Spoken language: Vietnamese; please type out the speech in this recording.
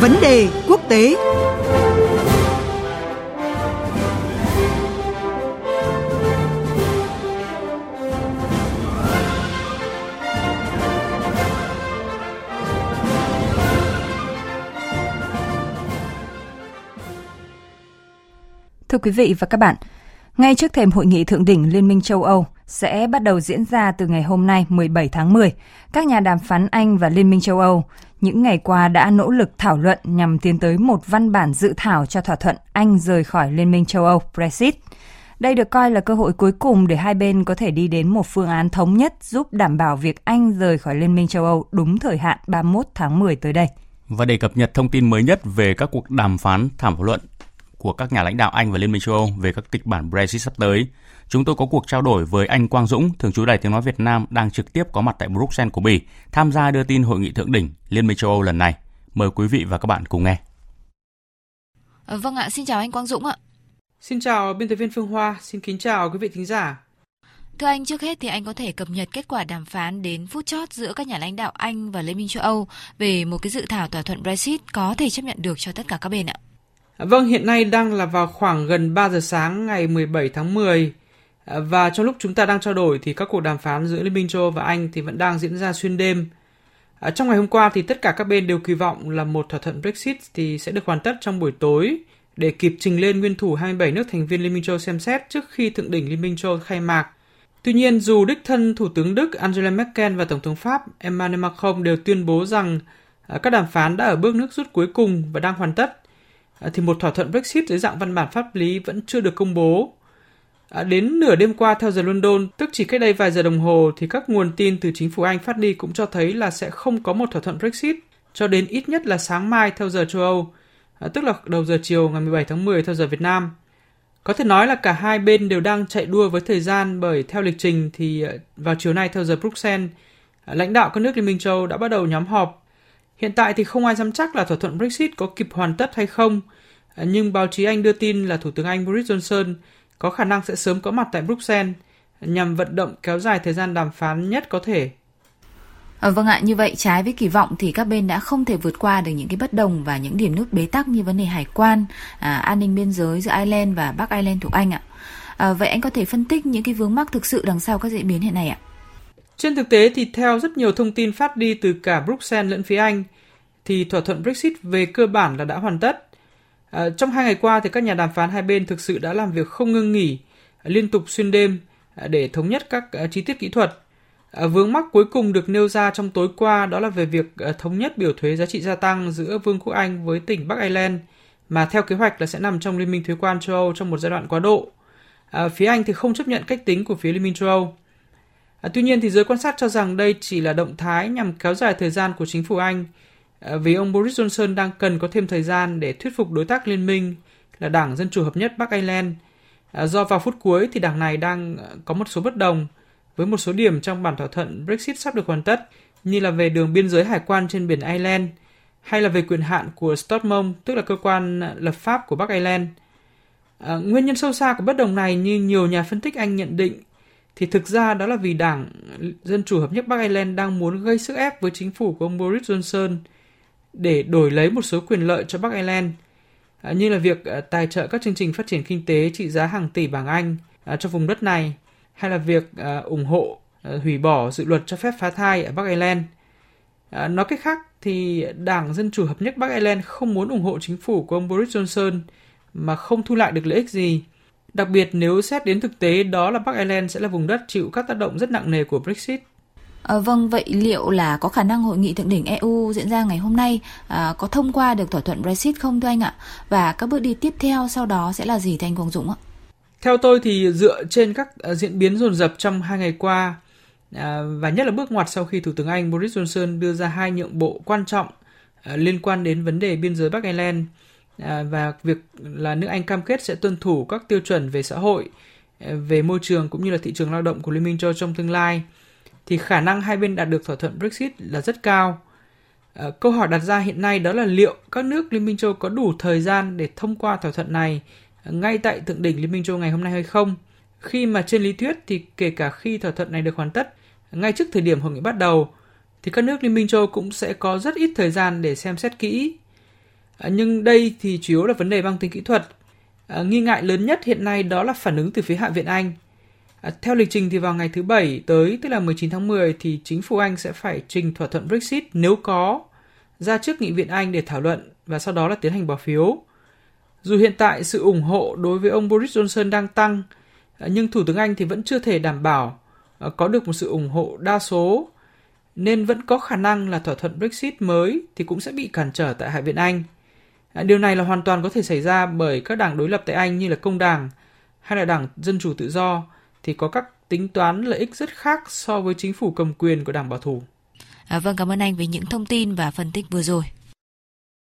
Vấn đề quốc tế. Thưa quý vị và các bạn, ngay trước thềm hội nghị thượng đỉnh Liên minh châu Âu sẽ bắt đầu diễn ra từ ngày hôm nay 17 tháng 10, các nhà đàm phán Anh và Liên minh châu Âu những ngày qua đã nỗ lực thảo luận nhằm tiến tới một văn bản dự thảo cho thỏa thuận Anh rời khỏi Liên minh châu Âu Brexit. Đây được coi là cơ hội cuối cùng để hai bên có thể đi đến một phương án thống nhất giúp đảm bảo việc Anh rời khỏi Liên minh châu Âu đúng thời hạn 31 tháng 10 tới đây. Và để cập nhật thông tin mới nhất về các cuộc đàm phán thảo luận của các nhà lãnh đạo Anh và Liên minh châu Âu về các kịch bản Brexit sắp tới, chúng tôi có cuộc trao đổi với anh Quang Dũng, thường trú Đài Tiếng Nói Việt Nam đang trực tiếp có mặt tại Bruxelles của Bỉ, tham gia đưa tin hội nghị thượng đỉnh Liên minh châu Âu lần này. Mời quý vị và các bạn cùng nghe. À, vâng ạ, xin chào anh Quang Dũng ạ. Xin chào biên tập viên Phương Hoa, xin kính chào quý vị thính giả. Thưa anh, trước hết thì anh có thể cập nhật kết quả đàm phán đến phút chót giữa các nhà lãnh đạo Anh và Liên minh châu Âu về một cái dự thảo thỏa thuận Brexit có thể chấp nhận được cho tất cả các bên ạ. Vâng, hiện nay đang là vào khoảng gần 3 giờ sáng ngày 17 tháng 10 và trong lúc chúng ta đang trao đổi thì các cuộc đàm phán giữa Liên minh châu Âu và Anh thì vẫn đang diễn ra xuyên đêm. À, trong ngày hôm qua thì tất cả các bên đều kỳ vọng là một thỏa thuận Brexit thì sẽ được hoàn tất trong buổi tối để kịp trình lên nguyên thủ 27 nước thành viên Liên minh châu xem xét trước khi thượng đỉnh Liên minh châu khai mạc. Tuy nhiên, dù đích thân Thủ tướng Đức Angela Merkel và Tổng thống Pháp Emmanuel Macron đều tuyên bố rằng à, các đàm phán đã ở bước nước rút cuối cùng và đang hoàn tất, À, thì một thỏa thuận Brexit dưới dạng văn bản pháp lý vẫn chưa được công bố. À, đến nửa đêm qua theo giờ London, tức chỉ cách đây vài giờ đồng hồ, thì các nguồn tin từ chính phủ Anh phát đi cũng cho thấy là sẽ không có một thỏa thuận Brexit cho đến ít nhất là sáng mai theo giờ châu Âu, à, tức là đầu giờ chiều ngày 17 tháng 10 theo giờ Việt Nam. Có thể nói là cả hai bên đều đang chạy đua với thời gian bởi theo lịch trình thì à, vào chiều nay theo giờ Bruxelles, à, lãnh đạo các nước Liên minh châu đã bắt đầu nhóm họp Hiện tại thì không ai dám chắc là thỏa thuận Brexit có kịp hoàn tất hay không, nhưng báo chí Anh đưa tin là Thủ tướng Anh Boris Johnson có khả năng sẽ sớm có mặt tại Bruxelles nhằm vận động kéo dài thời gian đàm phán nhất có thể. À, vâng ạ, như vậy trái với kỳ vọng thì các bên đã không thể vượt qua được những cái bất đồng và những điểm nút bế tắc như vấn đề hải quan, à, an ninh biên giới giữa Ireland và Bắc Ireland thuộc Anh ạ. À, vậy anh có thể phân tích những cái vướng mắc thực sự đằng sau các diễn biến hiện nay ạ? Trên thực tế thì theo rất nhiều thông tin phát đi từ cả Bruxelles lẫn phía Anh, thì thỏa thuận Brexit về cơ bản là đã hoàn tất. À, trong hai ngày qua thì các nhà đàm phán hai bên thực sự đã làm việc không ngưng nghỉ, liên tục xuyên đêm à, để thống nhất các à, chi tiết kỹ thuật. À, vướng mắc cuối cùng được nêu ra trong tối qua đó là về việc à, thống nhất biểu thuế giá trị gia tăng giữa Vương quốc Anh với tỉnh Bắc Ireland mà theo kế hoạch là sẽ nằm trong Liên minh thuế quan châu Âu trong một giai đoạn quá độ. À, phía Anh thì không chấp nhận cách tính của phía Liên minh châu Âu. À, tuy nhiên thì giới quan sát cho rằng đây chỉ là động thái nhằm kéo dài thời gian của chính phủ Anh à, vì ông Boris Johnson đang cần có thêm thời gian để thuyết phục đối tác liên minh là Đảng Dân Chủ Hợp nhất Bắc Ireland. À, do vào phút cuối thì đảng này đang à, có một số bất đồng với một số điểm trong bản thỏa thuận Brexit sắp được hoàn tất như là về đường biên giới hải quan trên biển Ireland hay là về quyền hạn của Stormont, tức là cơ quan lập pháp của Bắc Ireland. À, nguyên nhân sâu xa của bất đồng này như nhiều nhà phân tích Anh nhận định thì thực ra đó là vì Đảng Dân Chủ Hợp nhất Bắc Ireland đang muốn gây sức ép với chính phủ của ông Boris Johnson để đổi lấy một số quyền lợi cho Bắc Ireland, à, như là việc à, tài trợ các chương trình phát triển kinh tế trị giá hàng tỷ bảng Anh à, cho vùng đất này, hay là việc ủng hộ hủy bỏ dự luật cho phép phá thai ở Bắc Ireland. Nói cách khác thì Đảng Dân Chủ Hợp nhất Bắc Ireland không muốn ủng hộ chính phủ của ông Boris Johnson mà không thu lại được lợi ích gì Đặc biệt nếu xét đến thực tế đó là Bắc Ireland sẽ là vùng đất chịu các tác động rất nặng nề của Brexit. À, vâng, vậy liệu là có khả năng hội nghị thượng đỉnh EU diễn ra ngày hôm nay à, có thông qua được thỏa thuận Brexit không thưa anh ạ? Và các bước đi tiếp theo sau đó sẽ là gì thưa anh Quang Dũng ạ? Theo tôi thì dựa trên các uh, diễn biến dồn dập trong hai ngày qua uh, và nhất là bước ngoặt sau khi Thủ tướng Anh Boris Johnson đưa ra hai nhượng bộ quan trọng uh, liên quan đến vấn đề biên giới Bắc Ireland À, và việc là nước Anh cam kết sẽ tuân thủ các tiêu chuẩn về xã hội, à, về môi trường cũng như là thị trường lao động của Liên minh châu trong tương lai thì khả năng hai bên đạt được thỏa thuận Brexit là rất cao. À, câu hỏi đặt ra hiện nay đó là liệu các nước Liên minh châu có đủ thời gian để thông qua thỏa thuận này ngay tại thượng đỉnh Liên minh châu ngày hôm nay hay không? Khi mà trên lý thuyết thì kể cả khi thỏa thuận này được hoàn tất ngay trước thời điểm hội nghị bắt đầu thì các nước Liên minh châu cũng sẽ có rất ít thời gian để xem xét kỹ À, nhưng đây thì chủ yếu là vấn đề mang tính kỹ thuật. À, nghi ngại lớn nhất hiện nay đó là phản ứng từ phía Hạ viện Anh. À, theo lịch trình thì vào ngày thứ Bảy tới, tức là 19 tháng 10, thì chính phủ Anh sẽ phải trình thỏa thuận Brexit nếu có ra trước Nghị viện Anh để thảo luận và sau đó là tiến hành bỏ phiếu. Dù hiện tại sự ủng hộ đối với ông Boris Johnson đang tăng, à, nhưng Thủ tướng Anh thì vẫn chưa thể đảm bảo à, có được một sự ủng hộ đa số, nên vẫn có khả năng là thỏa thuận Brexit mới thì cũng sẽ bị cản trở tại Hạ viện Anh. Điều này là hoàn toàn có thể xảy ra bởi các đảng đối lập tại Anh như là Công đảng hay là Đảng Dân Chủ Tự Do thì có các tính toán lợi ích rất khác so với chính phủ cầm quyền của Đảng Bảo thủ. À, vâng, cảm ơn anh về những thông tin và phân tích vừa rồi.